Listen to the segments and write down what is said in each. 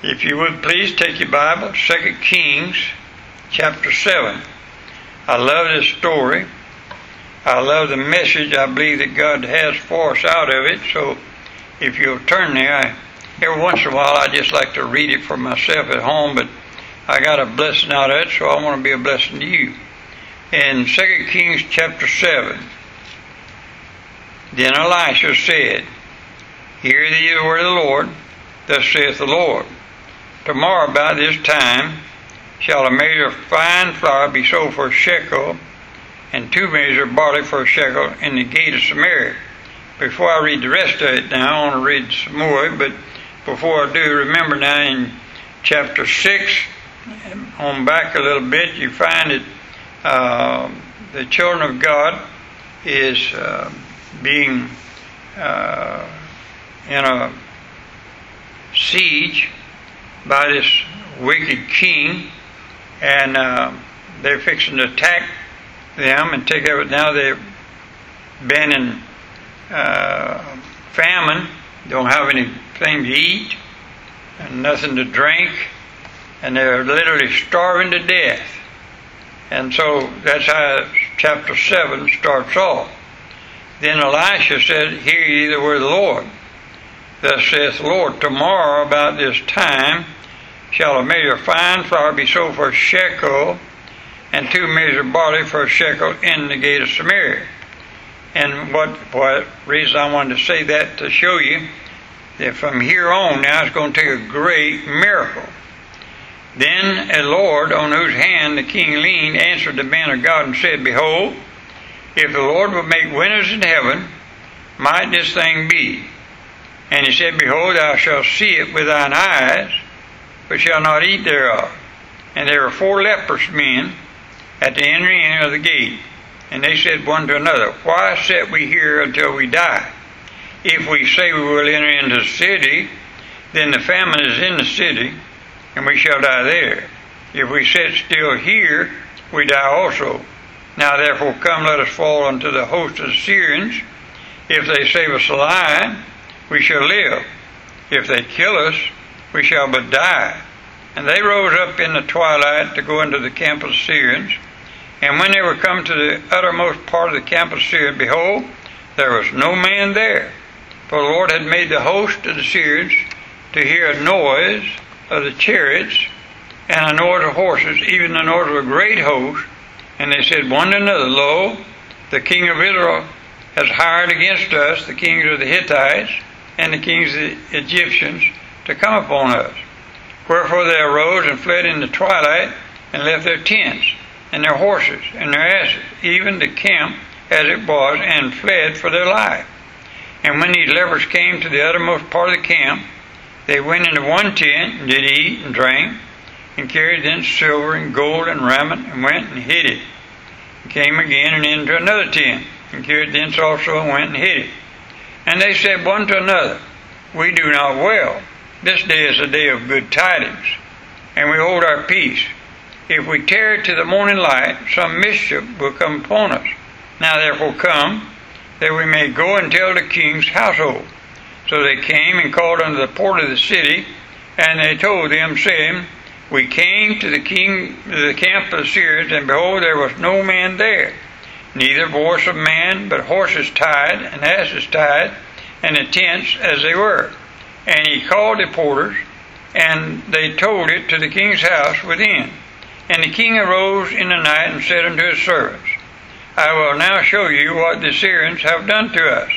If you would please take your Bible, 2 Kings chapter 7. I love this story. I love the message I believe that God has for us out of it. So if you'll turn there, I, every once in a while I just like to read it for myself at home, but I got a blessing out of it, so I want to be a blessing to you. In 2 Kings chapter 7, then Elisha said, Hear the word of the Lord, thus saith the Lord. Tomorrow by this time shall a measure of fine flour be sold for a shekel, and two measures of barley for a shekel in the gate of Samaria. Before I read the rest of it now, I want to read some more, but before I do, remember now in chapter 6, on back a little bit, you find that uh, the children of God is uh, being uh, in a siege by this wicked king, and uh, they're fixing to attack them and take over. Now they've been in uh, famine, don't have anything to eat, and nothing to drink, and they're literally starving to death. And so that's how chapter 7 starts off. Then Elisha said, Hear ye the word of the Lord. Thus saith the Lord, Tomorrow about this time shall a measure of fine flour be sold for a shekel, and two measures of barley for a shekel in the gate of Samaria. And what, what reason I wanted to say that to show you that from here on now it's going to take a great miracle. Then a Lord on whose hand the king leaned answered the man of God and said, Behold, if the Lord will make windows in heaven, might this thing be? And he said, Behold, thou shalt see it with thine eyes, but shall not eat thereof. And there were four leprous men at the entering in of the gate. And they said one to another, Why sit we here until we die? If we say we will enter into the city, then the famine is in the city, and we shall die there. If we sit still here, we die also. Now therefore come, let us fall unto the host of the Syrians. If they save us alive, we shall live. If they kill us, we shall but die. And they rose up in the twilight to go into the camp of the Syrians. And when they were come to the uttermost part of the camp of Syria, behold, there was no man there. For the Lord had made the host of the Syrians to hear a noise of the chariots and a noise of horses, even the noise of a great host. And they said one to another, Lo, the king of Israel has hired against us the kings of the Hittites and the kings of the Egyptians to come upon us. Wherefore they arose and fled in the twilight and left their tents and their horses and their asses, even the camp as it was, and fled for their life. And when these lepers came to the uttermost part of the camp, they went into one tent and did eat and drink, and carried thence silver and gold and raiment, and went and hid it. And came again and into another tent, and carried thence also and went and hid it. And they said one to another, We do not well. This day is a day of good tidings, and we hold our peace. If we tarry to the morning light, some mischief will come upon us. Now therefore come, that we may go and tell the king's household. So they came and called unto the port of the city, and they told them, saying, We came to the king, to the camp of the Syrians, and behold, there was no man there, neither voice of man, but horses tied and asses tied, and the tents as they were. And he called the porters, and they told it to the king's house within. And the king arose in the night and said unto his servants, I will now show you what the Syrians have done to us.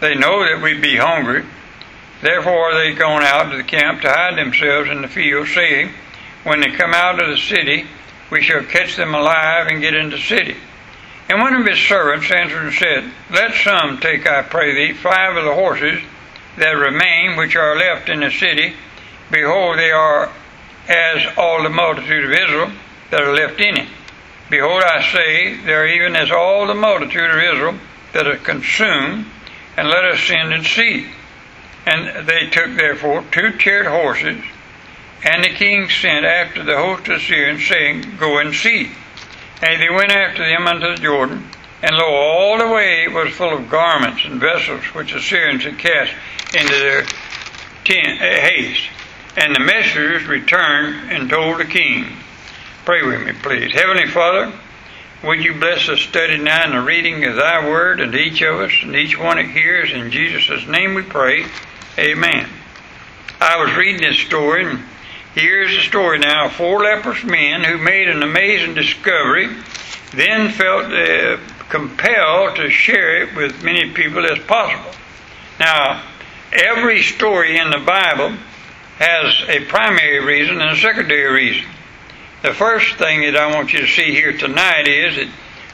They know that we be hungry. Therefore they gone out to the camp to hide themselves in the field, saying, When they come out of the city, we shall catch them alive and get into the city. And one of his servants answered and said, Let some take, I pray thee, five of the horses that remain, which are left in the city. Behold, they are as all the multitude of Israel that are left in it. Behold, I say, they are even as all the multitude of Israel that are consumed, and let us send and see. And they took therefore two chariot horses, and the king sent after the host of Syrians, saying, Go and see. And they went after them unto the Jordan, and lo, all the way was full of garments and vessels which the Syrians had cast into their tent, uh, haste. And the messengers returned and told the king. Pray with me, please. Heavenly Father, would you bless the study now in the reading of thy word and each of us and each one that hears. In Jesus' name we pray. Amen. I was reading this story, and here's the story now. Four leprous men who made an amazing discovery, then felt uh, compelled to share it with many people as possible. Now, every story in the Bible has a primary reason and a secondary reason. The first thing that I want you to see here tonight is that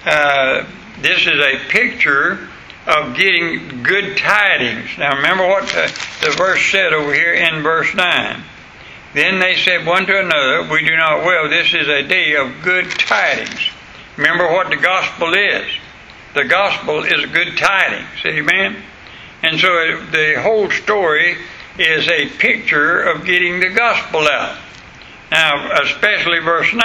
uh, this is a picture of getting good tidings. Now, remember what the, the verse said over here in verse 9. Then they said one to another, We do not well, this is a day of good tidings. Remember what the gospel is. The gospel is good tidings. Amen? And so the whole story is a picture of getting the gospel out. Now, especially verse 9.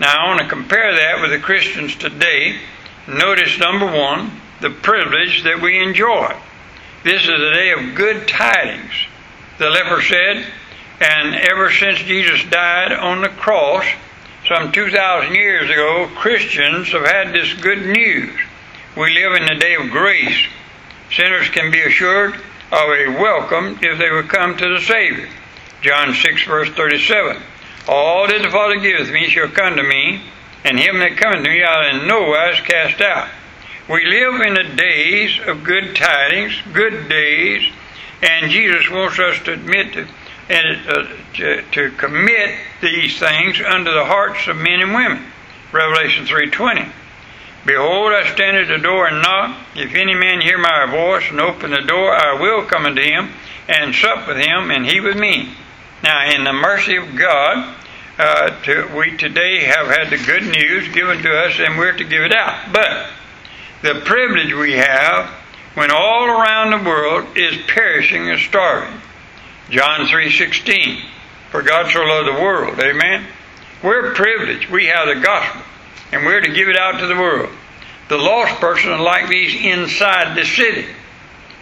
Now, I want to compare that with the Christians today. Notice, number one, the privilege that we enjoy. This is a day of good tidings. The leper said, and ever since Jesus died on the cross, some 2,000 years ago, Christians have had this good news. We live in the day of grace. Sinners can be assured of a welcome if they would come to the Savior. John 6, verse 37. All that the Father giveth me shall come to me, and him that cometh to me I'll in no wise cast out. We live in the days of good tidings, good days, and Jesus wants us to admit to, and uh, to, to commit these things unto the hearts of men and women. Revelation 3:20. Behold, I stand at the door and knock. If any man hear my voice and open the door, I will come unto him and sup with him, and he with me. Now, in the mercy of God, uh, to, we today have had the good news given to us, and we're to give it out. But the privilege we have when all around the world is perishing and starving. John 3:16. For God so loved the world. Amen. We're privileged. We have the gospel, and we're to give it out to the world. The lost person like these inside the city,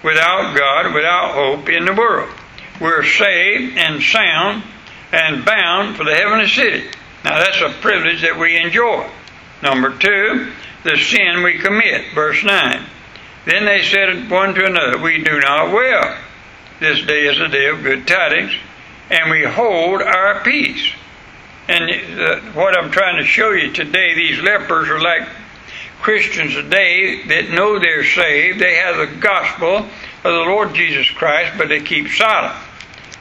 without God, without hope in the world we're saved and sound and bound for the heavenly city. Now that's a privilege that we enjoy. Number two, the sin we commit. Verse 9. Then they said one to another, We do not well. This day is a day of good tidings, and we hold our peace. And uh, what I'm trying to show you today, these lepers are like Christians today that know they're saved. They have the gospel of the Lord Jesus Christ, but they keep silent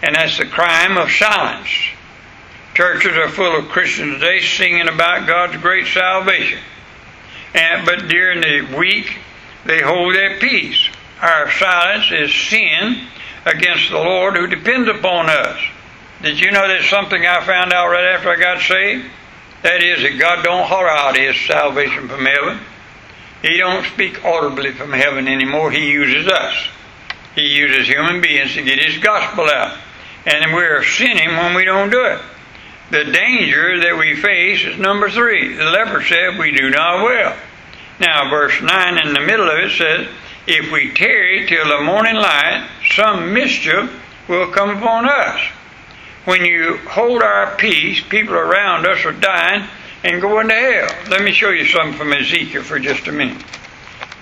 and that's the crime of silence. Churches are full of Christians today singing about God's great salvation. And, but during the week, they hold their peace. Our silence is sin against the Lord who depends upon us. Did you know there's something I found out right after I got saved? That is that God don't holler out His salvation from heaven. He don't speak audibly from heaven anymore. He uses us. He uses human beings to get His gospel out and we're sinning when we don't do it. The danger that we face is number three. The leper said, We do not well. Now, verse 9 in the middle of it says, If we tarry till the morning light, some mischief will come upon us. When you hold our peace, people around us are dying and going to hell. Let me show you something from Ezekiel for just a minute.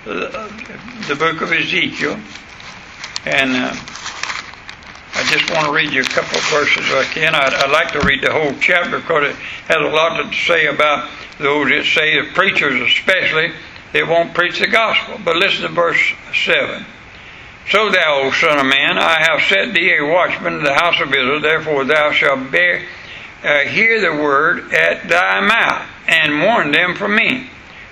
The book of Ezekiel. And. Uh, I just want to read you a couple of verses if I can. I'd, I'd, like to read the whole chapter because it has a lot to say about those that say, the preachers especially, they won't preach the gospel. But listen to verse 7. So thou, O son of man, I have set thee a watchman in the house of Israel, therefore thou shalt bear, uh, hear the word at thy mouth, and warn them from me.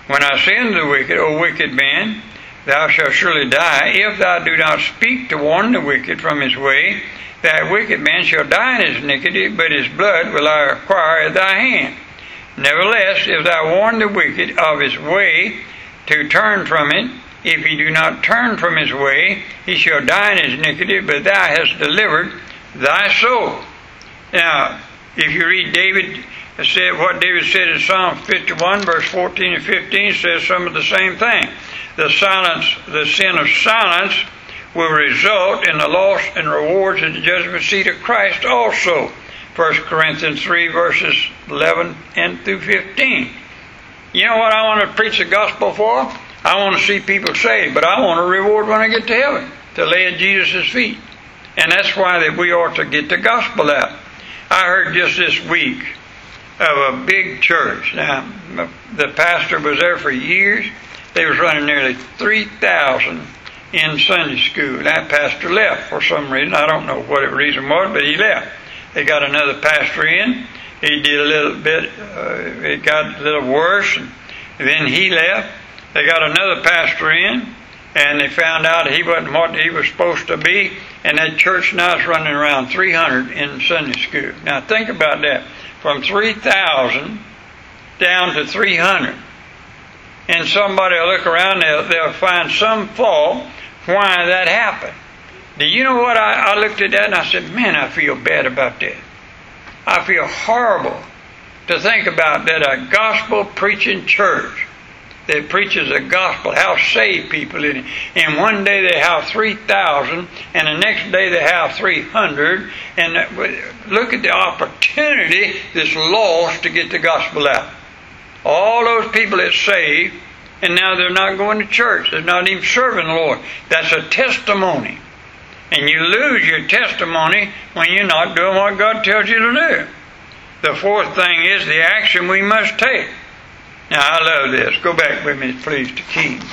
When I unto the wicked, O wicked man, thou shalt surely die, if thou do not speak to warn the wicked from his way, that wicked man shall die in his iniquity, but his blood will I require at thy hand. Nevertheless, if thou warn the wicked of his way to turn from it, if he do not turn from his way, he shall die in his iniquity, but thou hast delivered thy soul. Now, if you read David said what David said in Psalm 51, verse 14 and 15, says some of the same thing. The silence, the sin of silence will result in the loss and rewards at the judgment seat of Christ also. 1 Corinthians 3 verses 11 and through 15. You know what I want to preach the gospel for? I want to see people saved, but I want a reward when I get to heaven to lay at Jesus' feet. And that's why that we ought to get the gospel out. I heard just this week of a big church. Now, the pastor was there for years. They was running nearly 3,000 in Sunday school. That pastor left for some reason. I don't know what the reason was, but he left. They got another pastor in. He did a little bit, uh, it got a little worse, and then he left. They got another pastor in, and they found out he wasn't what he was supposed to be, and that church now is running around 300 in Sunday school. Now think about that. From 3,000 down to 300. And somebody will look around, they'll, they'll find some fault why that happened. Do you know what? I, I looked at that and I said, man, I feel bad about that. I feel horrible to think about that a gospel preaching church that preaches the gospel, how save people in it. And one day they have 3,000, and the next day they have 300. And look at the opportunity that's lost to get the gospel out. All those people that saved, and now they're not going to church. They're not even serving the Lord. That's a testimony. And you lose your testimony when you're not doing what God tells you to do. The fourth thing is the action we must take. Now, I love this. Go back with me, please, to Kings.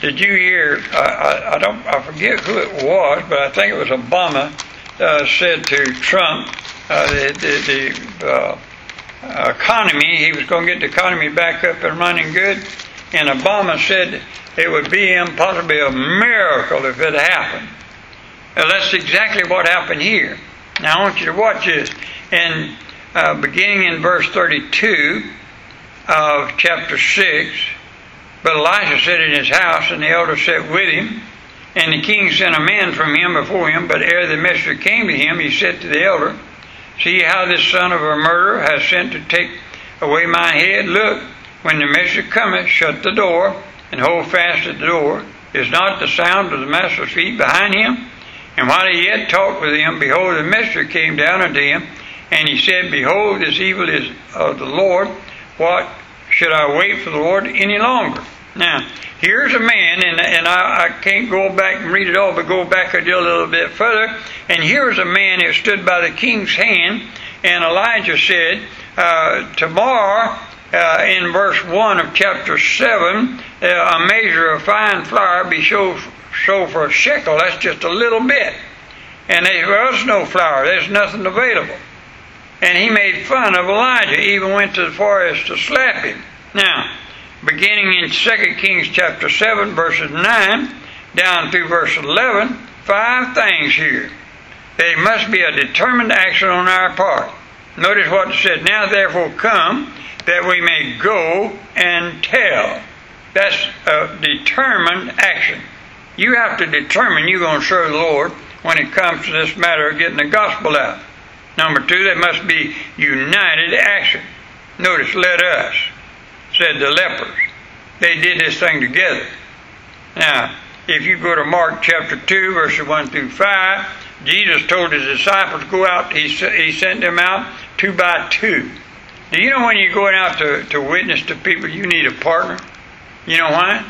Did you hear? I, I, I don't. I forget who it was, but I think it was Obama uh, said to Trump uh, the the, the uh, economy. He was going to get the economy back up and running good, and Obama said it would be impossibly a miracle if it happened. Well, that's exactly what happened here. Now I want you to watch this. And uh, beginning in verse 32 of chapter 6, but Elijah sat in his house, and the elder sat with him. And the king sent a man from him before him, but ere the messenger came to him, he said to the elder, See how this son of a murderer has sent to take away my head? Look, when the messenger cometh, shut the door, and hold fast at the door. Is not the sound of the master's feet behind him? And while he yet talked with him, behold, the messenger came down unto him, and he said, Behold, this evil is of the Lord. What should I wait for the Lord any longer? Now, here's a man, and, and I, I can't go back and read it all, but go back a little bit further. And here's a man who stood by the king's hand, and Elijah said, uh, Tomorrow uh, in verse 1 of chapter 7, uh, a measure of fine flour be sold, sold for a shekel. That's just a little bit. And there was no flour, there's nothing available. And he made fun of Elijah, even went to the forest to slap him. Now, beginning in 2 Kings chapter 7, verses 9 down through verse 11, five things here. There must be a determined action on our part. Notice what it said. Now therefore come that we may go and tell. That's a determined action. You have to determine you're going to serve the Lord when it comes to this matter of getting the gospel out. Number two, there must be united action. Notice, let us, said the lepers. They did this thing together. Now, if you go to Mark chapter 2, verses 1 through 5, Jesus told his disciples go out, he, he sent them out two by two. Do you know when you're going out to, to witness to people, you need a partner? You know why?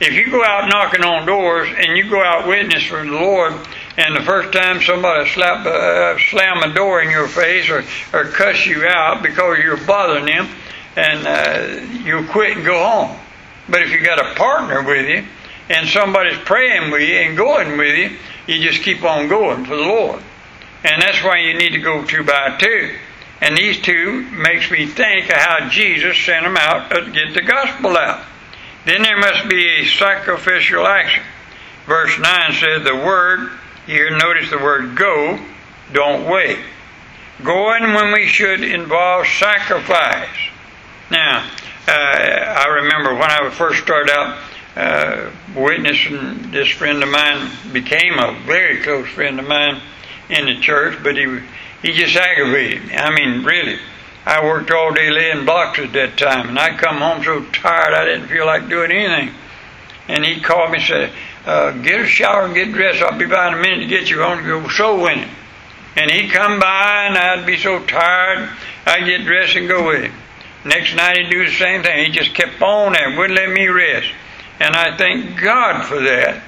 If you go out knocking on doors and you go out witness for the Lord, and the first time somebody slap, uh, slam a door in your face or, or cuss you out because you're bothering them, and uh, you'll quit and go home. But if you got a partner with you and somebody's praying with you and going with you, you just keep on going for the Lord. And that's why you need to go two by two. And these two makes me think of how Jesus sent them out to get the gospel out. Then there must be a sacrificial action. Verse 9 says the word, here notice the word go, don't wait. Going when we should involve sacrifice. Now, uh, I remember when I first started out uh, witnessing, this friend of mine became a very close friend of mine in the church, but he he just aggravated me. I mean, really. I worked all day laying blocks at that time, and I'd come home so tired I didn't feel like doing anything. and he called me and said, uh, "Get a shower and get dressed. I'll be by in a minute to get you on to go soul winning." And he'd come by, and I'd be so tired, I'd get dressed and go with him. Next night he'd do the same thing. He just kept on there, wouldn't let me rest. And I thank God for that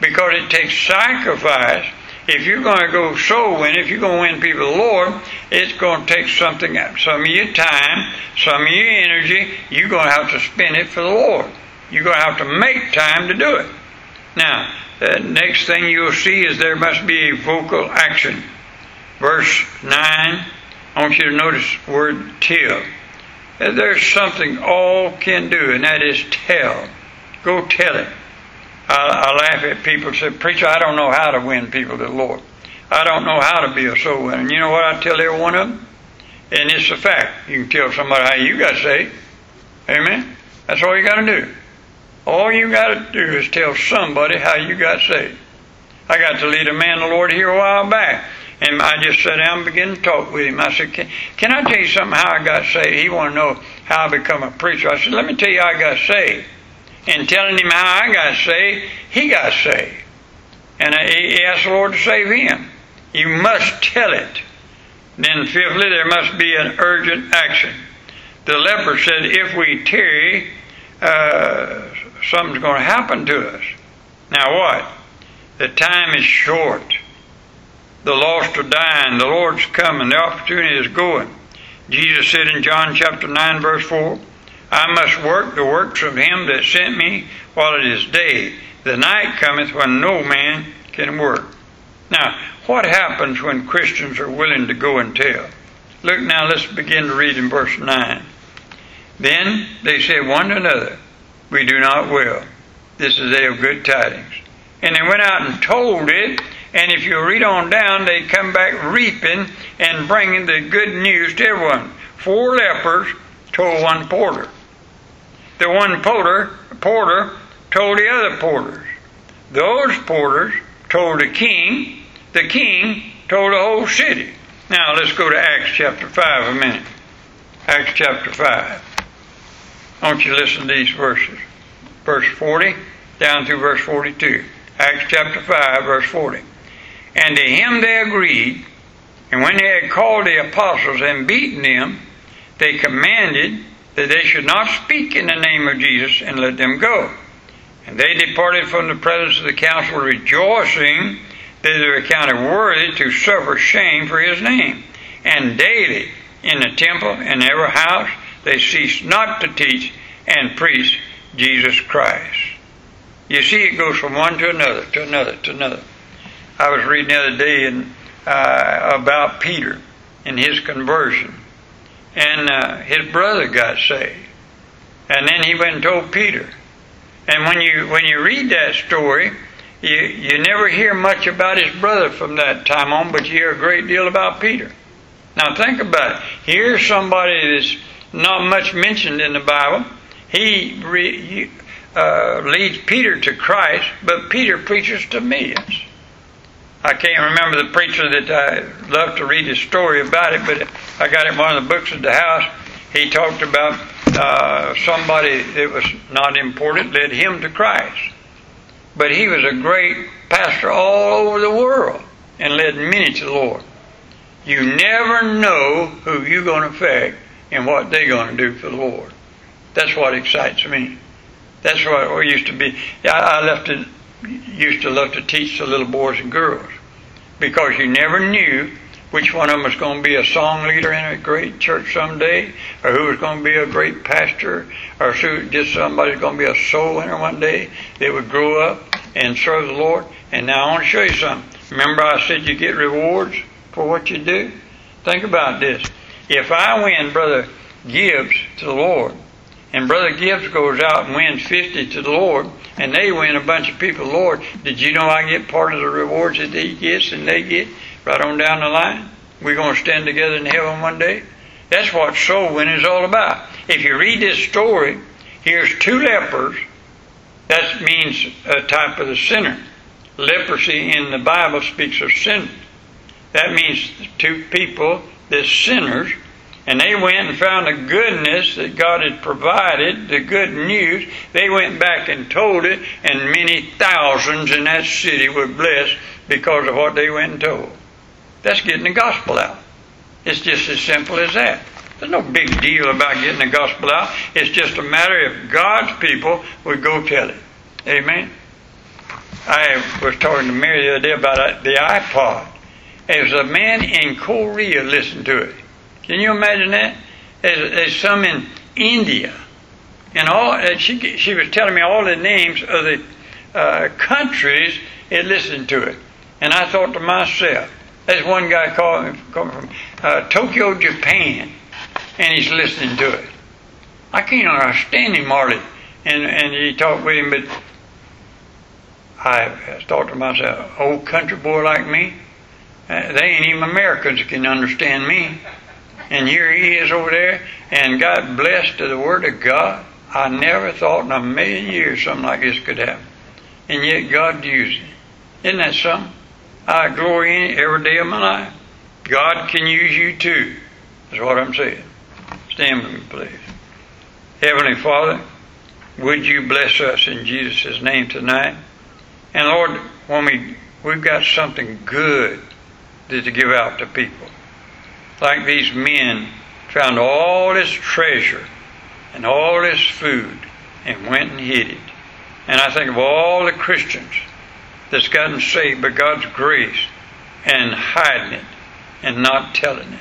because it takes sacrifice. If you're going to go soul win, if you're going to win people the Lord, it's going to take something, some of your time, some of your energy. You're going to have to spend it for the Lord. You're going to have to make time to do it. Now, the next thing you'll see is there must be a vocal action. Verse 9, I want you to notice the word till. There's something all can do, and that is tell. Go tell it. I, I laugh at people who say, Preacher, I don't know how to win people to the Lord. I don't know how to be a soul winner. And you know what I tell every one of them? And it's a fact. You can tell somebody how you got saved. Amen? That's all you got to do. All you got to do is tell somebody how you got saved. I got to lead a man the Lord here a while back. And I just sat down and began to talk with him. I said, can, can I tell you something how I got saved? He wanted to know how I become a preacher. I said, let me tell you how I got saved. And telling him how I got saved, he got saved. And he asked the Lord to save him. You must tell it. Then, fifthly, there must be an urgent action. The leper said, if we tarry, uh, something's going to happen to us. Now, what? The time is short. The lost are dying. The Lord's coming. The opportunity is going. Jesus said in John chapter 9, verse 4, I must work the works of him that sent me while it is day. The night cometh when no man can work. Now, what happens when Christians are willing to go and tell? Look now, let's begin to read in verse 9. Then they said one to another, We do not will. This is day of good tidings. And they went out and told it, and if you read on down, they come back reaping and bringing the good news to everyone. Four lepers told one porter. The one porter, porter told the other porters. Those porters told the king. The king told the whole city. Now let's go to Acts chapter 5 a minute. Acts chapter 5. I want you listen to these verses. Verse 40 down through verse 42. Acts chapter 5, verse 40. And to him they agreed, and when they had called the apostles and beaten them, they commanded that they should not speak in the name of Jesus and let them go. And they departed from the presence of the council rejoicing that they were counted worthy to suffer shame for his name. And daily in the temple and every house they ceased not to teach and preach Jesus Christ. You see, it goes from one to another, to another, to another. I was reading the other day in, uh, about Peter and his conversion and uh, his brother got saved. And then he went and told Peter. And when you when you read that story, you you never hear much about his brother from that time on, but you hear a great deal about Peter. Now think about it. Here's somebody that's not much mentioned in the Bible. He re, uh, leads Peter to Christ, but Peter preaches to millions. I can't remember the preacher that I love to read his story about it, but I got it in one of the books at the house. He talked about uh, somebody that was not important led him to Christ. But he was a great pastor all over the world and led many to the Lord. You never know who you're going to affect and what they're going to do for the Lord. That's what excites me. That's what we used to be. I, left to, used to love to teach the little boys and girls because you never knew which one of them was going to be a song leader in a great church someday, or who was going to be a great pastor, or just somebody was going to be a soul winner one day that would grow up and serve the Lord. And now I want to show you something. Remember I said you get rewards for what you do? Think about this. If I win Brother Gibbs to the Lord, and Brother Gibbs goes out and wins 50 to the Lord, and they win a bunch of people, Lord, did you know I get part of the rewards that he gets and they get right on down the line? We're going to stand together in heaven one day. That's what soul winning is all about. If you read this story, here's two lepers. That means a type of the sinner. Leprosy in the Bible speaks of sin. That means two people, the sinners, And they went and found the goodness that God had provided, the good news. They went back and told it, and many thousands in that city were blessed because of what they went and told. That's getting the gospel out. It's just as simple as that. There's no big deal about getting the gospel out. It's just a matter if God's people would go tell it. Amen. I was talking to Mary the other day about the iPod. There's a man in Korea listened to it. Can you imagine that? There's, there's some in India, and all. and She she was telling me all the names of the uh, countries that listened to it, and I thought to myself, there's one guy calling coming from uh, Tokyo, Japan, and he's listening to it. I can't understand him hardly, and and he talked with him, but I thought to myself, old country boy like me, uh, they ain't even Americans can understand me. And here he is over there, and God blessed the Word of God. I never thought in a million years something like this could happen. And yet God used it. Isn't that something? I glory in it every day of my life. God can use you too. That's what I'm saying. Stand with me, please. Heavenly Father, would you bless us in Jesus' name tonight? And Lord, when we we've got something good to give out to people like these men found all this treasure and all this food and went and hid it. And I think of all the Christians that's gotten saved by God's grace and hiding it and not telling it.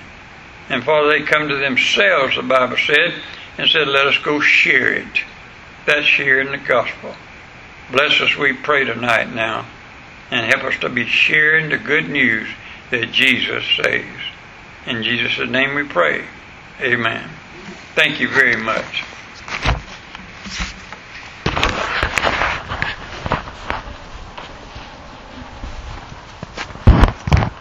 And Father, they come to themselves, the Bible said, and said, Let us go share it. That's sharing the gospel. Bless us, we pray tonight now, and help us to be sharing the good news that Jesus saves. In Jesus' name we pray. Amen. Thank you very much.